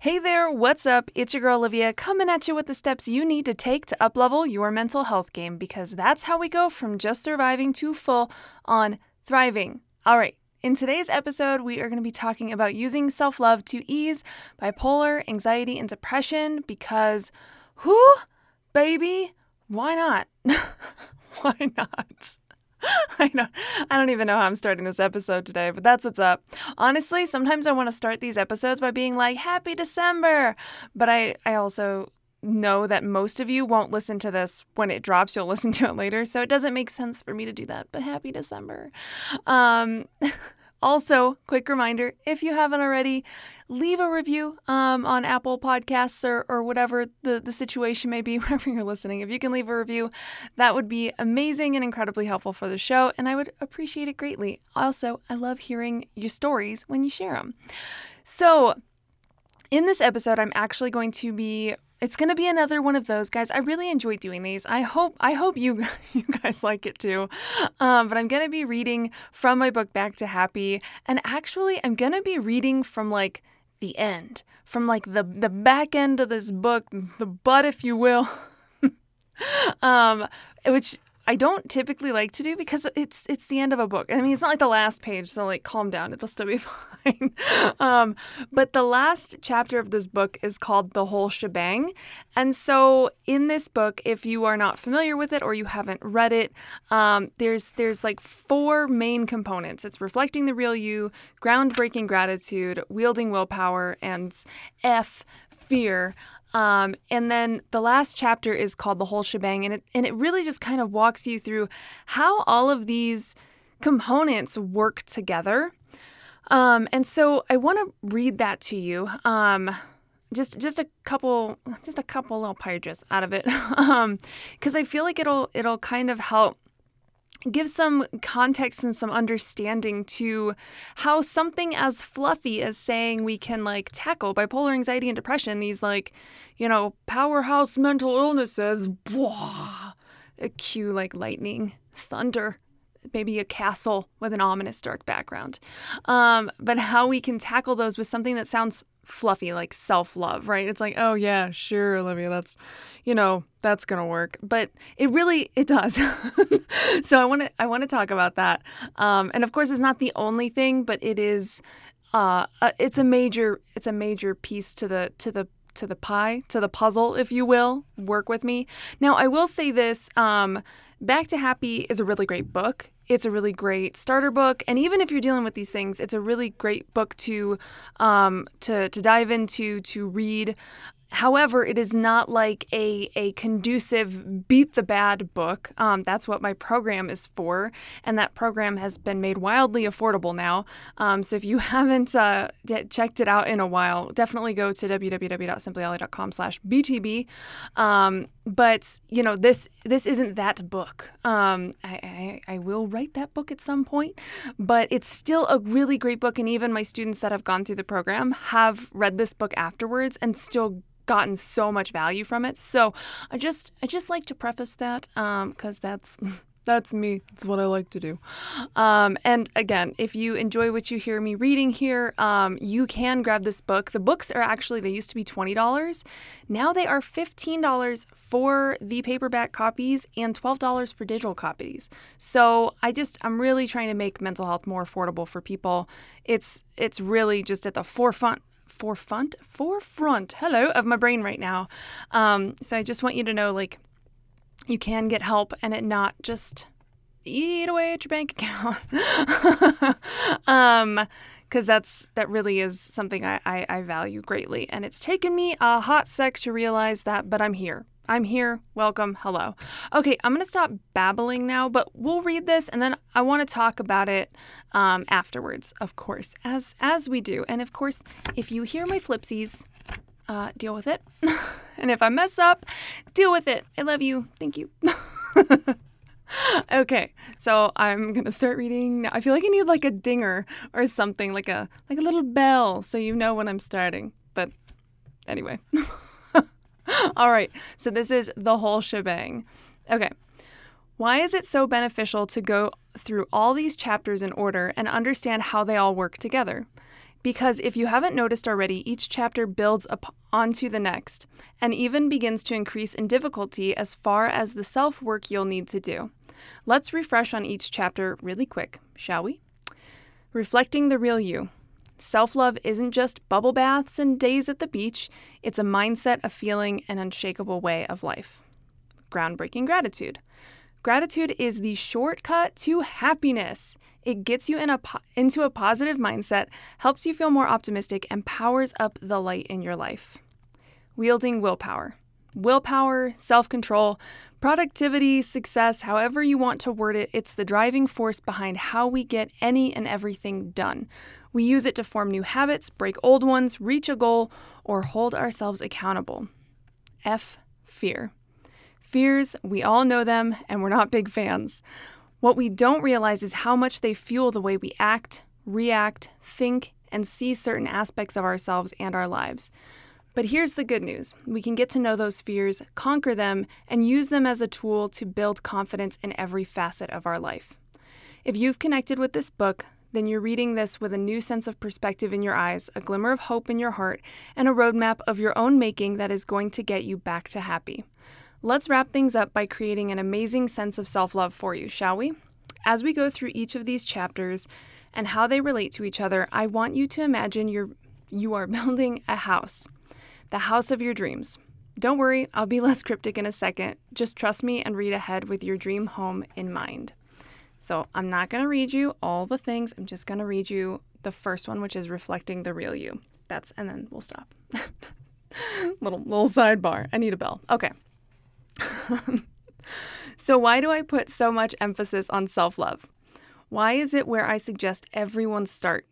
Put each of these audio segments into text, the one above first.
Hey there, what's up? It's your girl Olivia coming at you with the steps you need to take to uplevel your mental health game because that's how we go from just surviving to full on thriving. All right, in today's episode, we are going to be talking about using self love to ease bipolar, anxiety, and depression because who, baby, why not? why not? I don't I don't even know how I'm starting this episode today, but that's what's up. Honestly, sometimes I want to start these episodes by being like happy December, but I I also know that most of you won't listen to this when it drops. You'll listen to it later, so it doesn't make sense for me to do that. But happy December. Um Also, quick reminder if you haven't already, leave a review um, on Apple Podcasts or, or whatever the, the situation may be, wherever you're listening. If you can leave a review, that would be amazing and incredibly helpful for the show, and I would appreciate it greatly. Also, I love hearing your stories when you share them. So, in this episode, I'm actually going to be it's going to be another one of those guys. I really enjoy doing these. I hope I hope you you guys like it too. Um, but I'm going to be reading from my book Back to Happy, and actually, I'm going to be reading from like the end, from like the the back end of this book, the butt, if you will. um, which I don't typically like to do because it's it's the end of a book. I mean, it's not like the last page, so like calm down, it'll still be fine. um, but the last chapter of this book is called The Whole Shebang. And so in this book, if you are not familiar with it or you haven't read it, um, there's there's like four main components. It's reflecting the real you, groundbreaking gratitude, wielding willpower, and F fear. Um, and then the last chapter is called The Whole Shebang, and it, and it really just kind of walks you through how all of these components work together. Um, and so I want to read that to you. Um, just just a couple just a couple little pages out of it because um, I feel like it'll it'll kind of help give some context and some understanding to how something as fluffy as saying we can like tackle bipolar anxiety and depression these like you know powerhouse mental illnesses blah, a cue like lightning thunder maybe a castle with an ominous dark background. Um, but how we can tackle those with something that sounds fluffy like self-love right? It's like oh yeah sure olivia that's you know that's gonna work. But it really it does. So i want to i want to talk about that. Um, and of course it's not the only thing but it is uh, uh, it's a major it's a major piece to the to the to the pie to the puzzle if you will work with me. Now i will say this um, back to happy is a really great book it's a really great starter book, and even if you're dealing with these things, it's a really great book to um, to to dive into to read. However, it is not like a, a conducive beat the bad book. Um, that's what my program is for, and that program has been made wildly affordable now. Um, so if you haven't uh, checked it out in a while, definitely go to www.simplyolly.com/btb. Um, but you know this this isn't that book. Um, I, I, I will write that book at some point, but it's still a really great book, and even my students that have gone through the program have read this book afterwards and still gotten so much value from it. So I just I just like to preface that because um, that's that's me. That's what I like to do. Um, and again, if you enjoy what you hear me reading here, um, you can grab this book. The books are actually they used to be twenty dollars. Now they are fifteen dollars for the paperback copies and twelve dollars for digital copies. So I just I'm really trying to make mental health more affordable for people. It's it's really just at the forefront forefront forefront hello of my brain right now. Um, so i just want you to know like you can get help and it not just eat away at your bank account. Um because that's that really is something I, I, I value greatly. And it's taken me a hot sec to realize that but i'm here I'm here. Welcome. Hello. Okay, I'm going to stop babbling now, but we'll read this and then I want to talk about it um, afterwards, of course, as as we do. And of course, if you hear my flipsies, uh, deal with it. and if I mess up, deal with it. I love you. Thank you. okay, so I'm gonna start reading. Now. I feel like I need like a dinger or something, like a like a little bell, so you know when I'm starting. But anyway. All right, so this is the whole shebang. Okay. Why is it so beneficial to go through all these chapters in order and understand how they all work together? Because if you haven't noticed already, each chapter builds up onto the next and even begins to increase in difficulty as far as the self work you'll need to do. Let's refresh on each chapter really quick, shall we? Reflecting the real you. Self love isn't just bubble baths and days at the beach, it's a mindset, a feeling, an unshakable way of life. Groundbreaking gratitude. Gratitude is the shortcut to happiness. It gets you in a po- into a positive mindset, helps you feel more optimistic, and powers up the light in your life. Wielding willpower. Willpower, self control, productivity, success, however you want to word it, it's the driving force behind how we get any and everything done. We use it to form new habits, break old ones, reach a goal, or hold ourselves accountable. F. Fear. Fears, we all know them, and we're not big fans. What we don't realize is how much they fuel the way we act, react, think, and see certain aspects of ourselves and our lives. But here's the good news we can get to know those fears, conquer them, and use them as a tool to build confidence in every facet of our life. If you've connected with this book, then you're reading this with a new sense of perspective in your eyes, a glimmer of hope in your heart, and a roadmap of your own making that is going to get you back to happy. Let's wrap things up by creating an amazing sense of self love for you, shall we? As we go through each of these chapters and how they relate to each other, I want you to imagine you're, you are building a house, the house of your dreams. Don't worry, I'll be less cryptic in a second. Just trust me and read ahead with your dream home in mind. So I'm not going to read you all the things. I'm just going to read you the first one, which is reflecting the real you. That's, and then we'll stop. little little sidebar. I need a bell. Okay. so why do I put so much emphasis on self-love? Why is it where I suggest everyone start?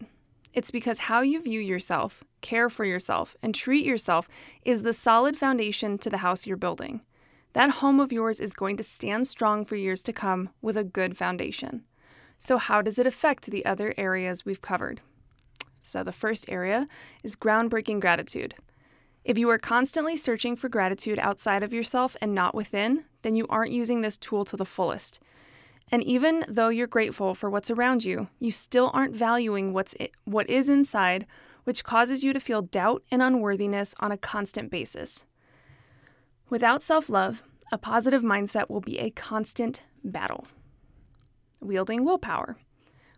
It's because how you view yourself, care for yourself, and treat yourself is the solid foundation to the house you're building. That home of yours is going to stand strong for years to come with a good foundation. So, how does it affect the other areas we've covered? So, the first area is groundbreaking gratitude. If you are constantly searching for gratitude outside of yourself and not within, then you aren't using this tool to the fullest. And even though you're grateful for what's around you, you still aren't valuing what's what is inside, which causes you to feel doubt and unworthiness on a constant basis. Without self love, a positive mindset will be a constant battle. Wielding willpower.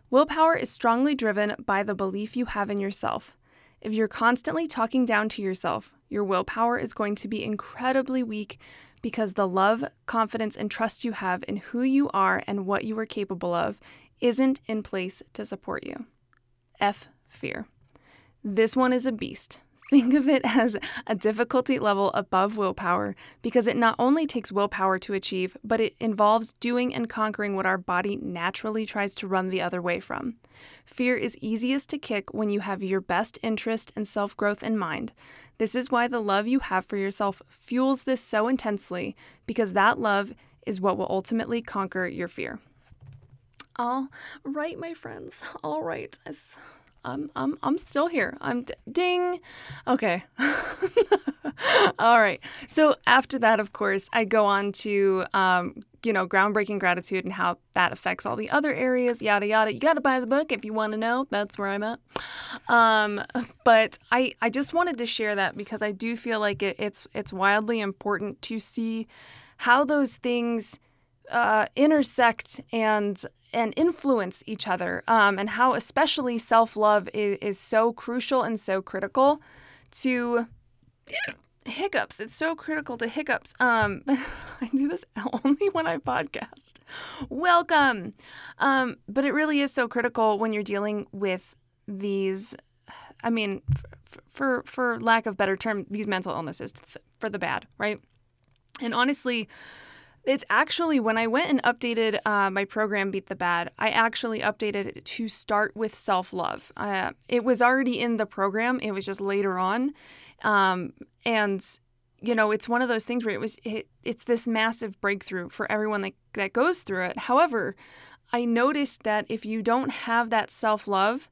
Willpower is strongly driven by the belief you have in yourself. If you're constantly talking down to yourself, your willpower is going to be incredibly weak because the love, confidence, and trust you have in who you are and what you are capable of isn't in place to support you. F. Fear. This one is a beast. Think of it as a difficulty level above willpower because it not only takes willpower to achieve, but it involves doing and conquering what our body naturally tries to run the other way from. Fear is easiest to kick when you have your best interest and self growth in mind. This is why the love you have for yourself fuels this so intensely because that love is what will ultimately conquer your fear. All right, my friends. All right. I'm I'm I'm still here. I'm d- ding. Okay. All right. So after that, of course, I go on to um, you know groundbreaking gratitude and how that affects all the other areas. Yada yada. You got to buy the book if you want to know. That's where I'm at. Um, but I I just wanted to share that because I do feel like it, it's it's wildly important to see how those things uh, intersect and and influence each other, um, and how especially self love is, is so crucial and so critical to hiccups. It's so critical to hiccups. Um, I do this only when I podcast. Welcome. Um, but it really is so critical when you're dealing with these. I mean, for for, for lack of better term, these mental illnesses for the bad, right? And honestly, it's actually when I went and updated uh, my program, Beat the Bad, I actually updated it to start with self love. Uh, it was already in the program, it was just later on. Um, and, you know, it's one of those things where it was, it, it's this massive breakthrough for everyone that, that goes through it. However, I noticed that if you don't have that self love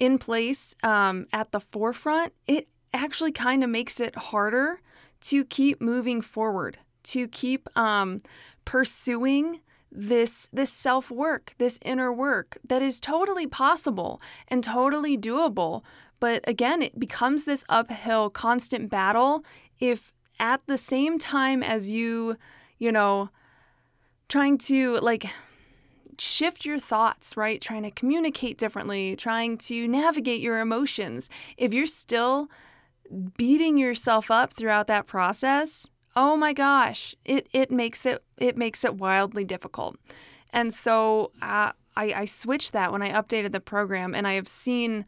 in place um, at the forefront, it actually kind of makes it harder to keep moving forward to keep um, pursuing this this self work, this inner work that is totally possible and totally doable. But again, it becomes this uphill, constant battle if at the same time as you, you know, trying to like shift your thoughts, right? Trying to communicate differently, trying to navigate your emotions. If you're still beating yourself up throughout that process, oh my gosh, it it makes it it makes it wildly difficult. And so uh, I, I switched that when I updated the program, and I have seen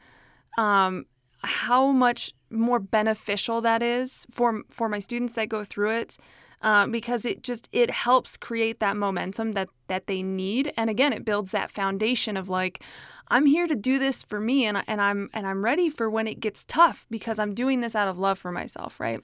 um, how much more beneficial that is for for my students that go through it. Uh, because it just it helps create that momentum that that they need and again it builds that foundation of like I'm here to do this for me and, and I'm and I'm ready for when it gets tough because I'm doing this out of love for myself right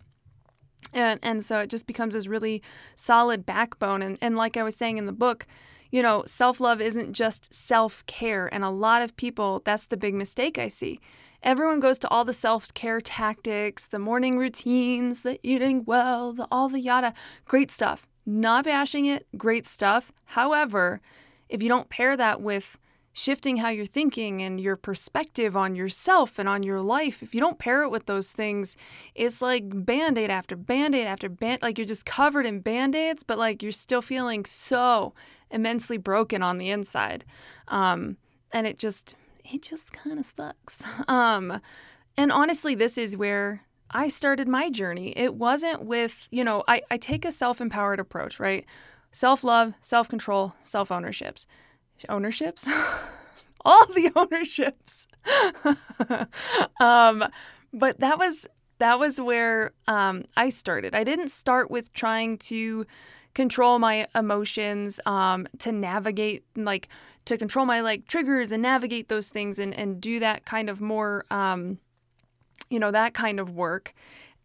and and so it just becomes this really solid backbone. And and like I was saying in the book you know self-love isn't just self-care. And a lot of people that's the big mistake I see. Everyone goes to all the self-care tactics the morning routines the eating well the all the yada. Great stuff. Not bashing it great stuff. However if you don't pair that with shifting how you're thinking and your perspective on yourself and on your life, if you don't pair it with those things, it's like band aid after band aid after band like you're just covered in band aids, but like you're still feeling so immensely broken on the inside. Um, and it just, it just kind of sucks. Um, and honestly, this is where I started my journey. It wasn't with, you know, I, I take a self empowered approach, right? Self love, self control, self ownerships? All the ownerships. Um, but that was that was where um, i started. I didn't start with trying to control my emotions um, to navigate like to control my like triggers and navigate those things and, and do that kind of more um, you know that kind of work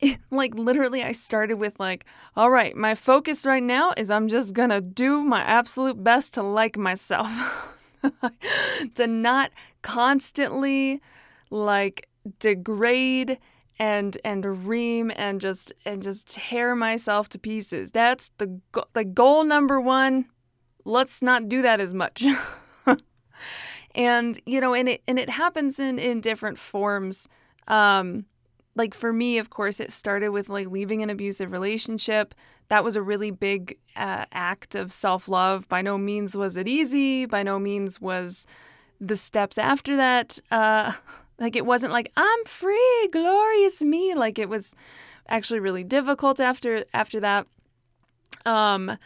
like literally i started with like all right my focus right now is i'm just gonna do my absolute best to like myself. To not constantly like degrade and and ream and just and just tear myself to pieces. That's the go- the goal number 1 let's not do that as much. And you know and it and it happens in in different forms. Um like for me, of course, it started with like leaving an abusive relationship. That was a really big uh, act of self love. By no means was it easy. By no means was the steps after that. Uh, like it wasn't like I'm free, glorious me. Like it was actually really difficult after after that. Um,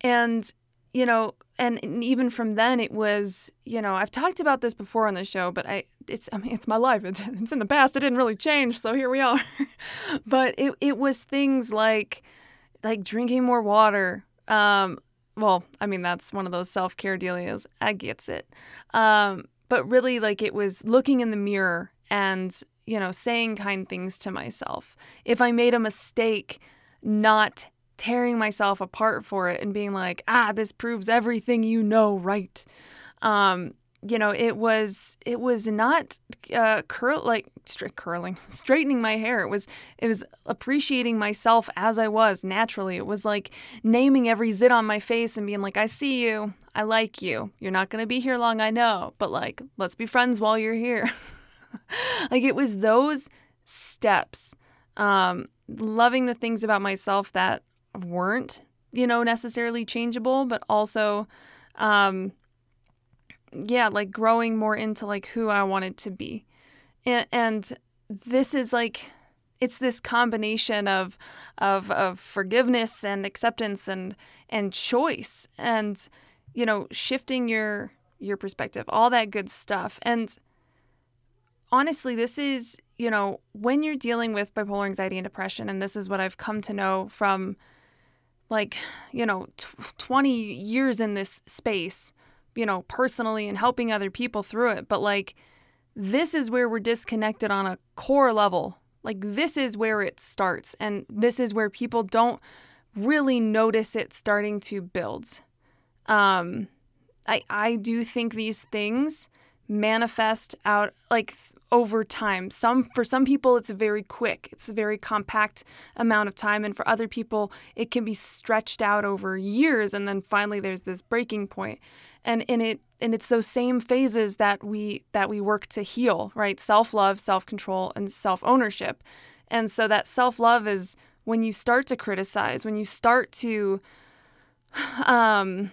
and you know, and even from then it was you know i've talked about this before on the show but i it's i mean it's my life. It's, it's in the past. It didn't really change so here we are. But it, it was things like like drinking more water. Um well i mean that's one of those self-care deals i gets it. Um but really like it was looking in the mirror and you know saying kind things to myself. If i made a mistake not tearing myself apart for it and being like, ah, this proves everything you know right. Um, you know, it was it was not uh, curl like straight curling, straightening my hair. It was it was appreciating myself as I was naturally. It was like naming every zit on my face and being like, I see you, I like you. You're not gonna be here long, I know, but like, let's be friends while you're here. like it was those steps, um, loving the things about myself that weren't, you know, necessarily changeable, but also, um, yeah, like growing more into like who I wanted to be. And, and this is like, it's this combination of, of, of forgiveness and acceptance and, and choice and, you know, shifting your, your perspective, all that good stuff. And honestly, this is, you know, when you're dealing with bipolar anxiety and depression, and this is what I've come to know from like, you know, t- 20 years in this space, you know, personally and helping other people through it. But like, this is where we're disconnected on a core level. Like, this is where it starts. And this is where people don't really notice it starting to build. Um, I, I do think these things manifest out like over time. Some for some people it's very quick. It's a very compact amount of time and for other people it can be stretched out over years and then finally there's this breaking point. And in it and it's those same phases that we that we work to heal, right? Self-love, self-control and self-ownership. And so that self-love is when you start to criticize, when you start to um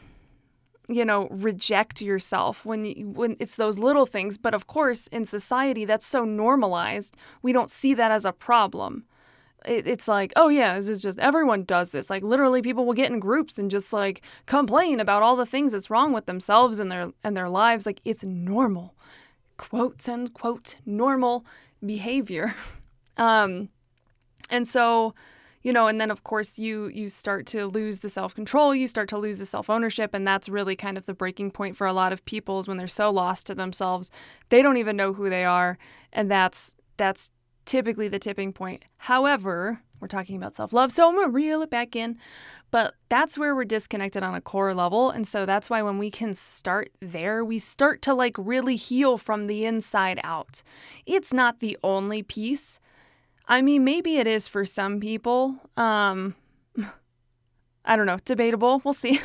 you know reject yourself when you, when it's those little things but of course in society that's so normalized we don't see that as a problem. It, it's like oh yeah this is just everyone does this. Like literally people will get in groups and just like complain about all the things that's wrong with themselves and their and their lives. Like it's normal. Quotes and quote normal behavior. Um and so you know and then of course you you start to lose the self-control you start to lose the self-ownership and that's really kind of the breaking point for a lot of people is when they're so lost to themselves they don't even know who they are and that's that's typically the tipping point. However we're talking about self-love so i'm gonna reel it back in but that's where we're disconnected on a core level and so that's why when we can start there we start to like really heal from the inside out. It's not the only piece I mean, maybe it is for some people. Um, I don't know, debatable. We'll see.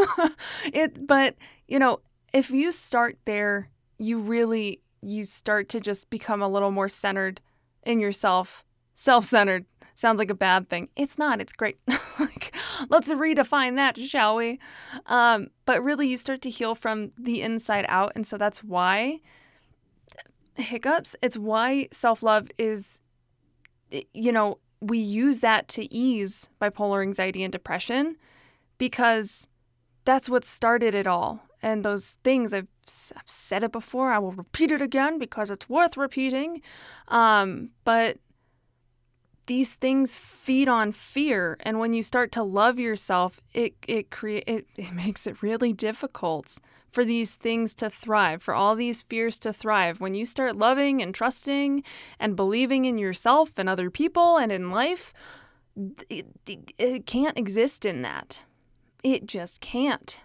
it, but you know, if you start there, you really you start to just become a little more centered in yourself. Self-centered sounds like a bad thing. It's not. It's great. like, let's redefine that, shall we? Um, but really, you start to heal from the inside out, and so that's why hiccups. It's why self-love is you know, we use that to ease bipolar anxiety and depression because that's what started it all. And those things, I've, I've said it before, I will repeat it again because it's worth repeating. Um, but these things feed on fear and when you start to love yourself it it create it, it makes it really difficult for these things to thrive, for all these fears to thrive. When you start loving and trusting and believing in yourself and other people and in life, it, it, it can't exist in that. It just can't.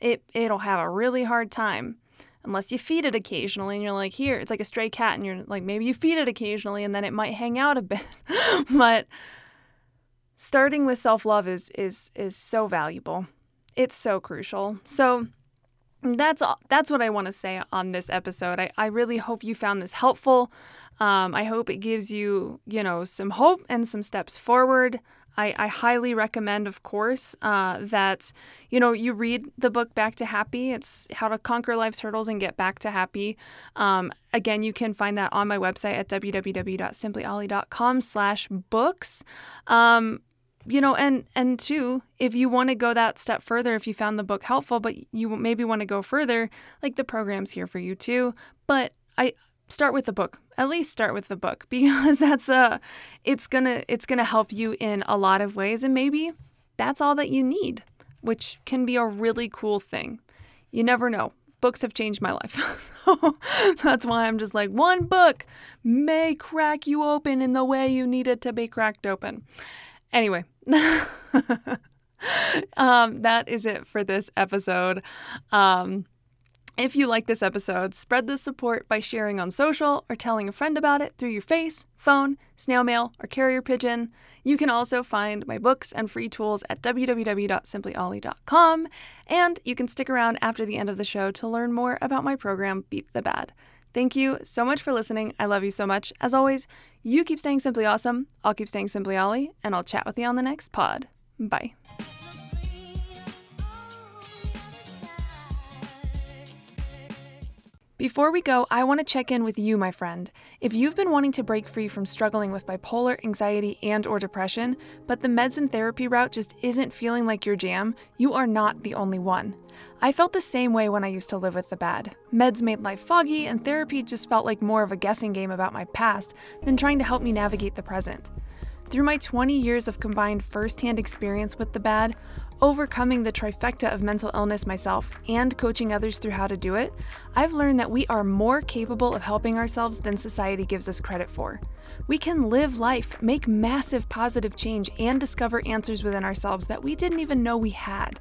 It it'll have a really hard time unless you feed it occasionally and you're like here it's like a stray cat and you're like maybe you feed it occasionally and then it might hang out a bit but starting with self-love is is is so valuable it's so crucial so that's all, that's what I want to say on this episode. I, I really hope you found this helpful. Um, I hope it gives you, you know, some hope and some steps forward. I, I highly recommend, of course, uh, that you know you read the book Back to Happy. It's how to conquer life's hurdles and get back to happy. Um, again, you can find that on my website at www.simplyolly.com/books. Um, you know and and two if you want to go that step further if you found the book helpful but you maybe want to go further like the program's here for you too but i start with the book. At least start with the book because that's a it's gonna it's gonna help you in a lot of ways and maybe that's all that you need which can be a really cool thing. You never know. Books have changed my life. So that's why i'm just like one book may crack you open in the way you need it to be cracked open. Anyway, um, that is it for this episode. Um, if you like this episode, spread the support by sharing on social or telling a friend about it through your face, phone, snail mail, or carrier pigeon. You can also find my books and free tools at www.simplyolly.com, and you can stick around after the end of the show to learn more about my program, Beat the Bad. Thank you so much for listening. I love you so much. As always, you keep staying simply awesome. I'll keep staying simply Olly, and I'll chat with you on the next pod. Bye. Before we go, I want to check in with you, my friend. If you've been wanting to break free from struggling with bipolar, anxiety, and or depression, but the meds and therapy route just isn't feeling like your jam, you are not the only one. I felt the same way when I used to live with the bad. Meds made life foggy, and therapy just felt like more of a guessing game about my past than trying to help me navigate the present. Through my 20 years of combined firsthand experience with the bad, overcoming the trifecta of mental illness myself, and coaching others through how to do it, I've learned that we are more capable of helping ourselves than society gives us credit for. We can live life, make massive positive change, and discover answers within ourselves that we didn't even know we had.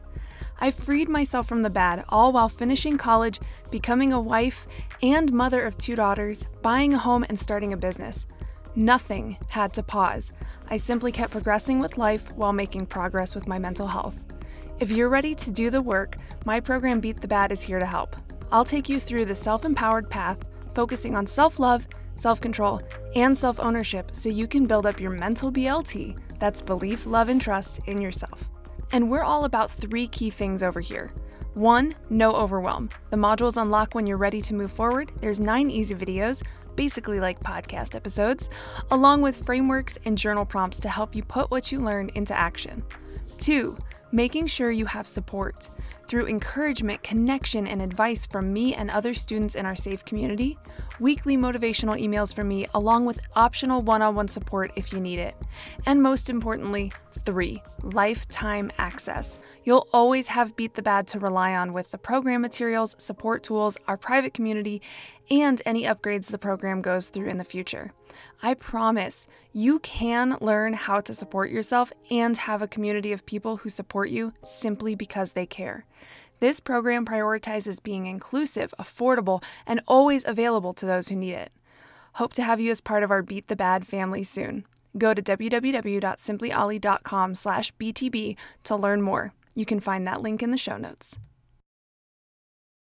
I freed myself from the bad, all while finishing college, becoming a wife and mother of two daughters, buying a home, and starting a business. Nothing had to pause. I simply kept progressing with life while making progress with my mental health. If you're ready to do the work, my program Beat the Bad is here to help. I'll take you through the self empowered path, focusing on self love, self control, and self ownership so you can build up your mental BLT that's belief, love, and trust in yourself. And we're all about three key things over here. One, no overwhelm. The modules unlock when you're ready to move forward. There's nine easy videos, basically like podcast episodes, along with frameworks and journal prompts to help you put what you learn into action. Two, making sure you have support. Through encouragement, connection, and advice from me and other students in our safe community, weekly motivational emails from me, along with optional one on one support if you need it. And most importantly, three, lifetime access. You'll always have Beat the Bad to rely on with the program materials, support tools, our private community, and any upgrades the program goes through in the future. I promise you can learn how to support yourself and have a community of people who support you simply because they care. This program prioritizes being inclusive, affordable, and always available to those who need it. Hope to have you as part of our Beat the Bad family soon. Go to www.simplyolly.com slash BTB to learn more. You can find that link in the show notes.